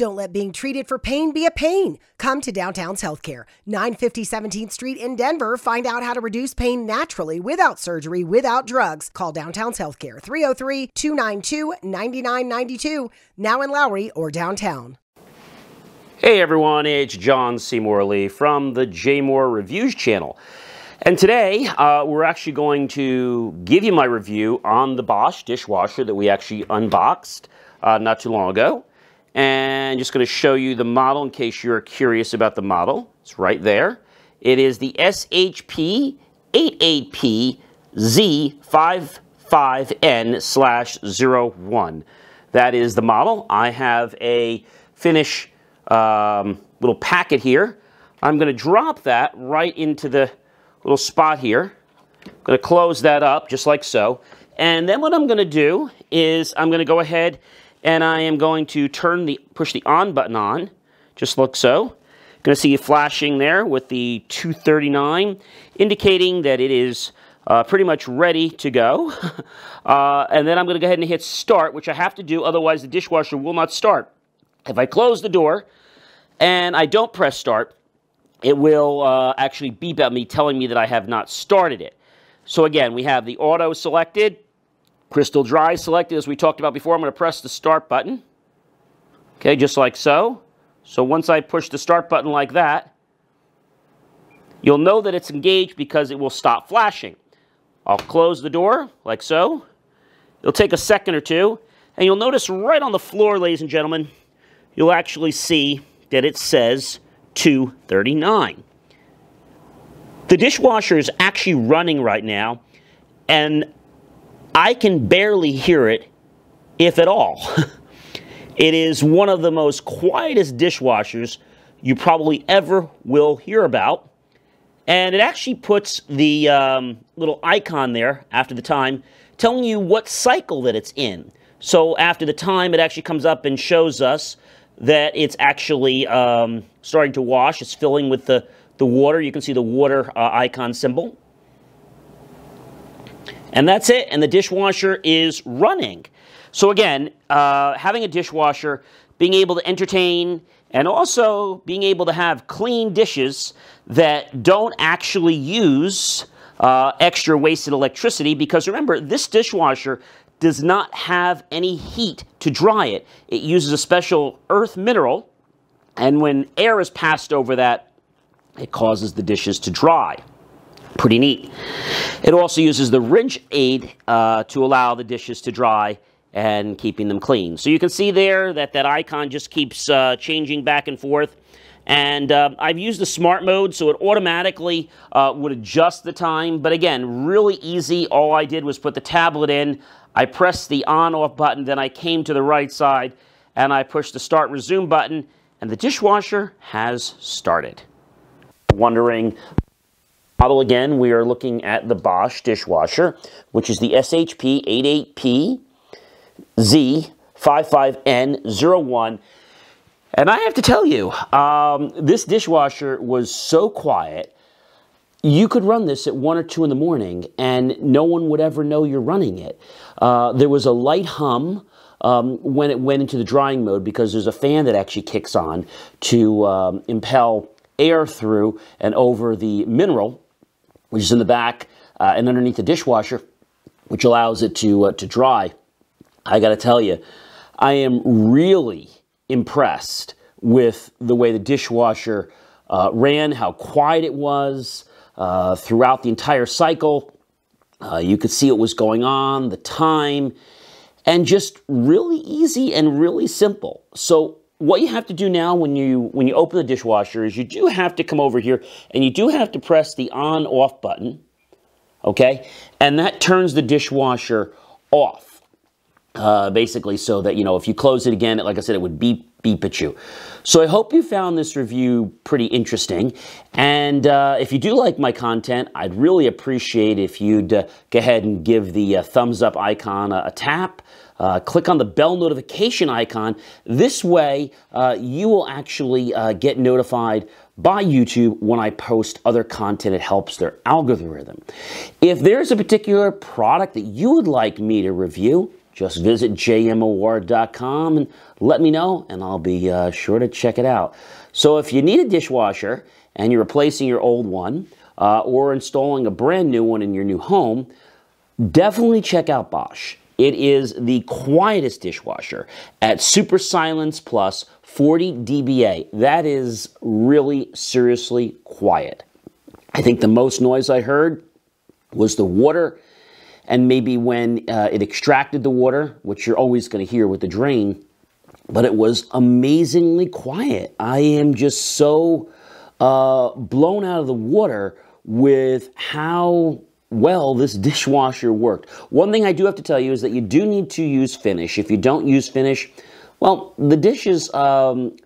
Don't let being treated for pain be a pain. Come to Downtown's Healthcare, 950 17th Street in Denver. Find out how to reduce pain naturally without surgery, without drugs. Call Downtown's Healthcare, 303 292 9992, now in Lowry or downtown. Hey everyone, it's John C. Morley from the J Moore Reviews channel. And today, uh, we're actually going to give you my review on the Bosch dishwasher that we actually unboxed uh, not too long ago. And just going to show you the model in case you're curious about the model. It's right there. It is the SHP 88P Z55N slash 01. That is the model. I have a finish um, little packet here. I'm going to drop that right into the little spot here. I'm going to close that up just like so. And then what I'm going to do is I'm going to go ahead and I am going to turn the push the on button on, just look so. Going to see it flashing there with the 239, indicating that it is uh, pretty much ready to go. uh, and then I'm going to go ahead and hit start, which I have to do, otherwise the dishwasher will not start. If I close the door and I don't press start, it will uh, actually beep at me telling me that I have not started it. So again, we have the auto selected, crystal dry selected as we talked about before. I'm going to press the start button. Okay, just like so. So once I push the start button like that, you'll know that it's engaged because it will stop flashing. I'll close the door like so. It'll take a second or two, and you'll notice right on the floor, ladies and gentlemen, you'll actually see that it says 239. The dishwasher is actually running right now, and I can barely hear it, if at all. it is one of the most quietest dishwashers you probably ever will hear about. And it actually puts the um, little icon there after the time telling you what cycle that it's in. So after the time, it actually comes up and shows us that it's actually um, starting to wash. It's filling with the, the water. You can see the water uh, icon symbol. And that's it. And the dishwasher is running. So again, uh, having a dishwasher, being able to entertain, and also being able to have clean dishes that don't actually use uh, extra wasted electricity. Because remember, this dishwasher does not have any heat to dry it. It uses a special earth mineral, and when air is passed over that, it causes the dishes to dry. Pretty neat. It also uses the rinse aid uh, to allow the dishes to dry and keeping them clean. So you can see there that that icon just keeps uh, changing back and forth. And uh, I've used the smart mode, so it automatically uh, would adjust the time. But again, really easy. All I did was put the tablet in. I pressed the on-off button, then I came to the right side, and I pushed the start resume button, and the dishwasher has started. Wondering model again, we are looking at the Bosch dishwasher, which is the SHP 88P Z55N01. And I have to tell you, um, this dishwasher was so quiet. You could run this at 1 or 2 in the morning and no one would ever know you're running it. Uh, there was a light hum um, when it went into the drying mode because there's a fan that actually kicks on to um, impel air through and over the mineral which is in the back uh, and underneath the dishwasher, which allows it to, uh, to dry. I got to tell you, I am really impressed with the way the dishwasher uh, ran, how quiet it was uh, throughout the entire cycle. Uh, you could see what was going on, the time, and just really easy and really simple. So what you have to do now when you when you open the dishwasher is you do have to come over here and you do have to press the on off button okay? And that turns the dishwasher off uh, basically so that you know if you close it again like I said it would beep beep at you. So I hope you found this review pretty interesting. And uh, if you do like my content I'd really appreciate if you'd uh, go ahead and give the uh, thumbs up icon a, a tap uh, click on the bell notification icon. This way, uh, you will actually uh, get notified by YouTube when I post other content. It helps their algorithm. If there's a particular product that you would like me to review, just visit jmor.com and let me know, and I'll be uh, sure to check it out. So if you need a dishwasher and you're replacing your old one uh, or installing a brand new one in your new home, definitely check out Bosch. It is the quietest dishwasher at Super Silence Plus 40 dBA. That is really seriously quiet. I think the most noise I heard was the water and maybe when uh, it extracted the water, which you're always going to hear with the drain, but it was amazingly quiet. I am just so uh, blown out of the water with how well this dishwasher worked. One thing I do have to tell you is that you do need to use Finish. If you don't use Finish, well, the dishes um,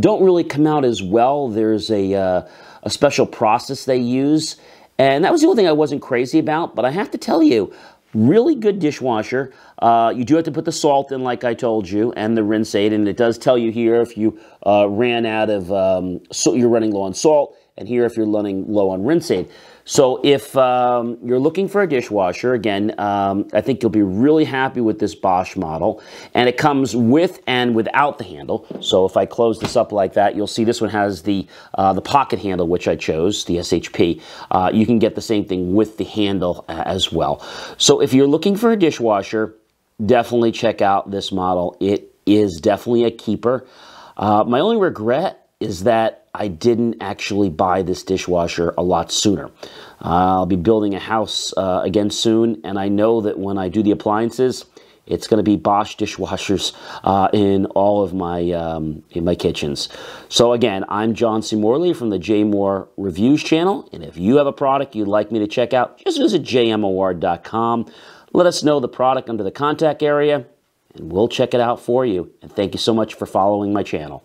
don't really come out as well. There's a, uh, a special process they use. And that was the only thing I wasn't crazy about. But I have to tell you, really good dishwasher. Uh, you do have to put the salt in, like I told you, and the rinse aid. And it does tell you here if you uh, ran out of, um, so you're running low on salt, and here if you're running low on rinse aid. So if um, you're looking for a dishwasher, again, um, I think you'll be really happy with this Bosch model. And it comes with and without the handle. So if I close this up like that, you'll see this one has the, uh, the pocket handle, which I chose, the SHP. Uh, you can get the same thing with the handle uh, as well. So if you're looking for a dishwasher, definitely check out this model. It is definitely a keeper. Uh, my only regret is that I didn't actually buy this dishwasher a lot sooner. Uh, I'll be building a house uh, again soon, and I know that when I do the appliances, it's going to be Bosch dishwashers uh, in all of my um, in my kitchens. So again, I'm John C. Morley from the J Moore Reviews channel, and if you have a product you'd like me to check out, just visit jmor.com. Let us know the product under the contact area, and we'll check it out for you. And thank you so much for following my channel.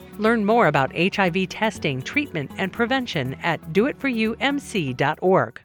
Learn more about HIV testing, treatment, and prevention at doitforyoumc.org.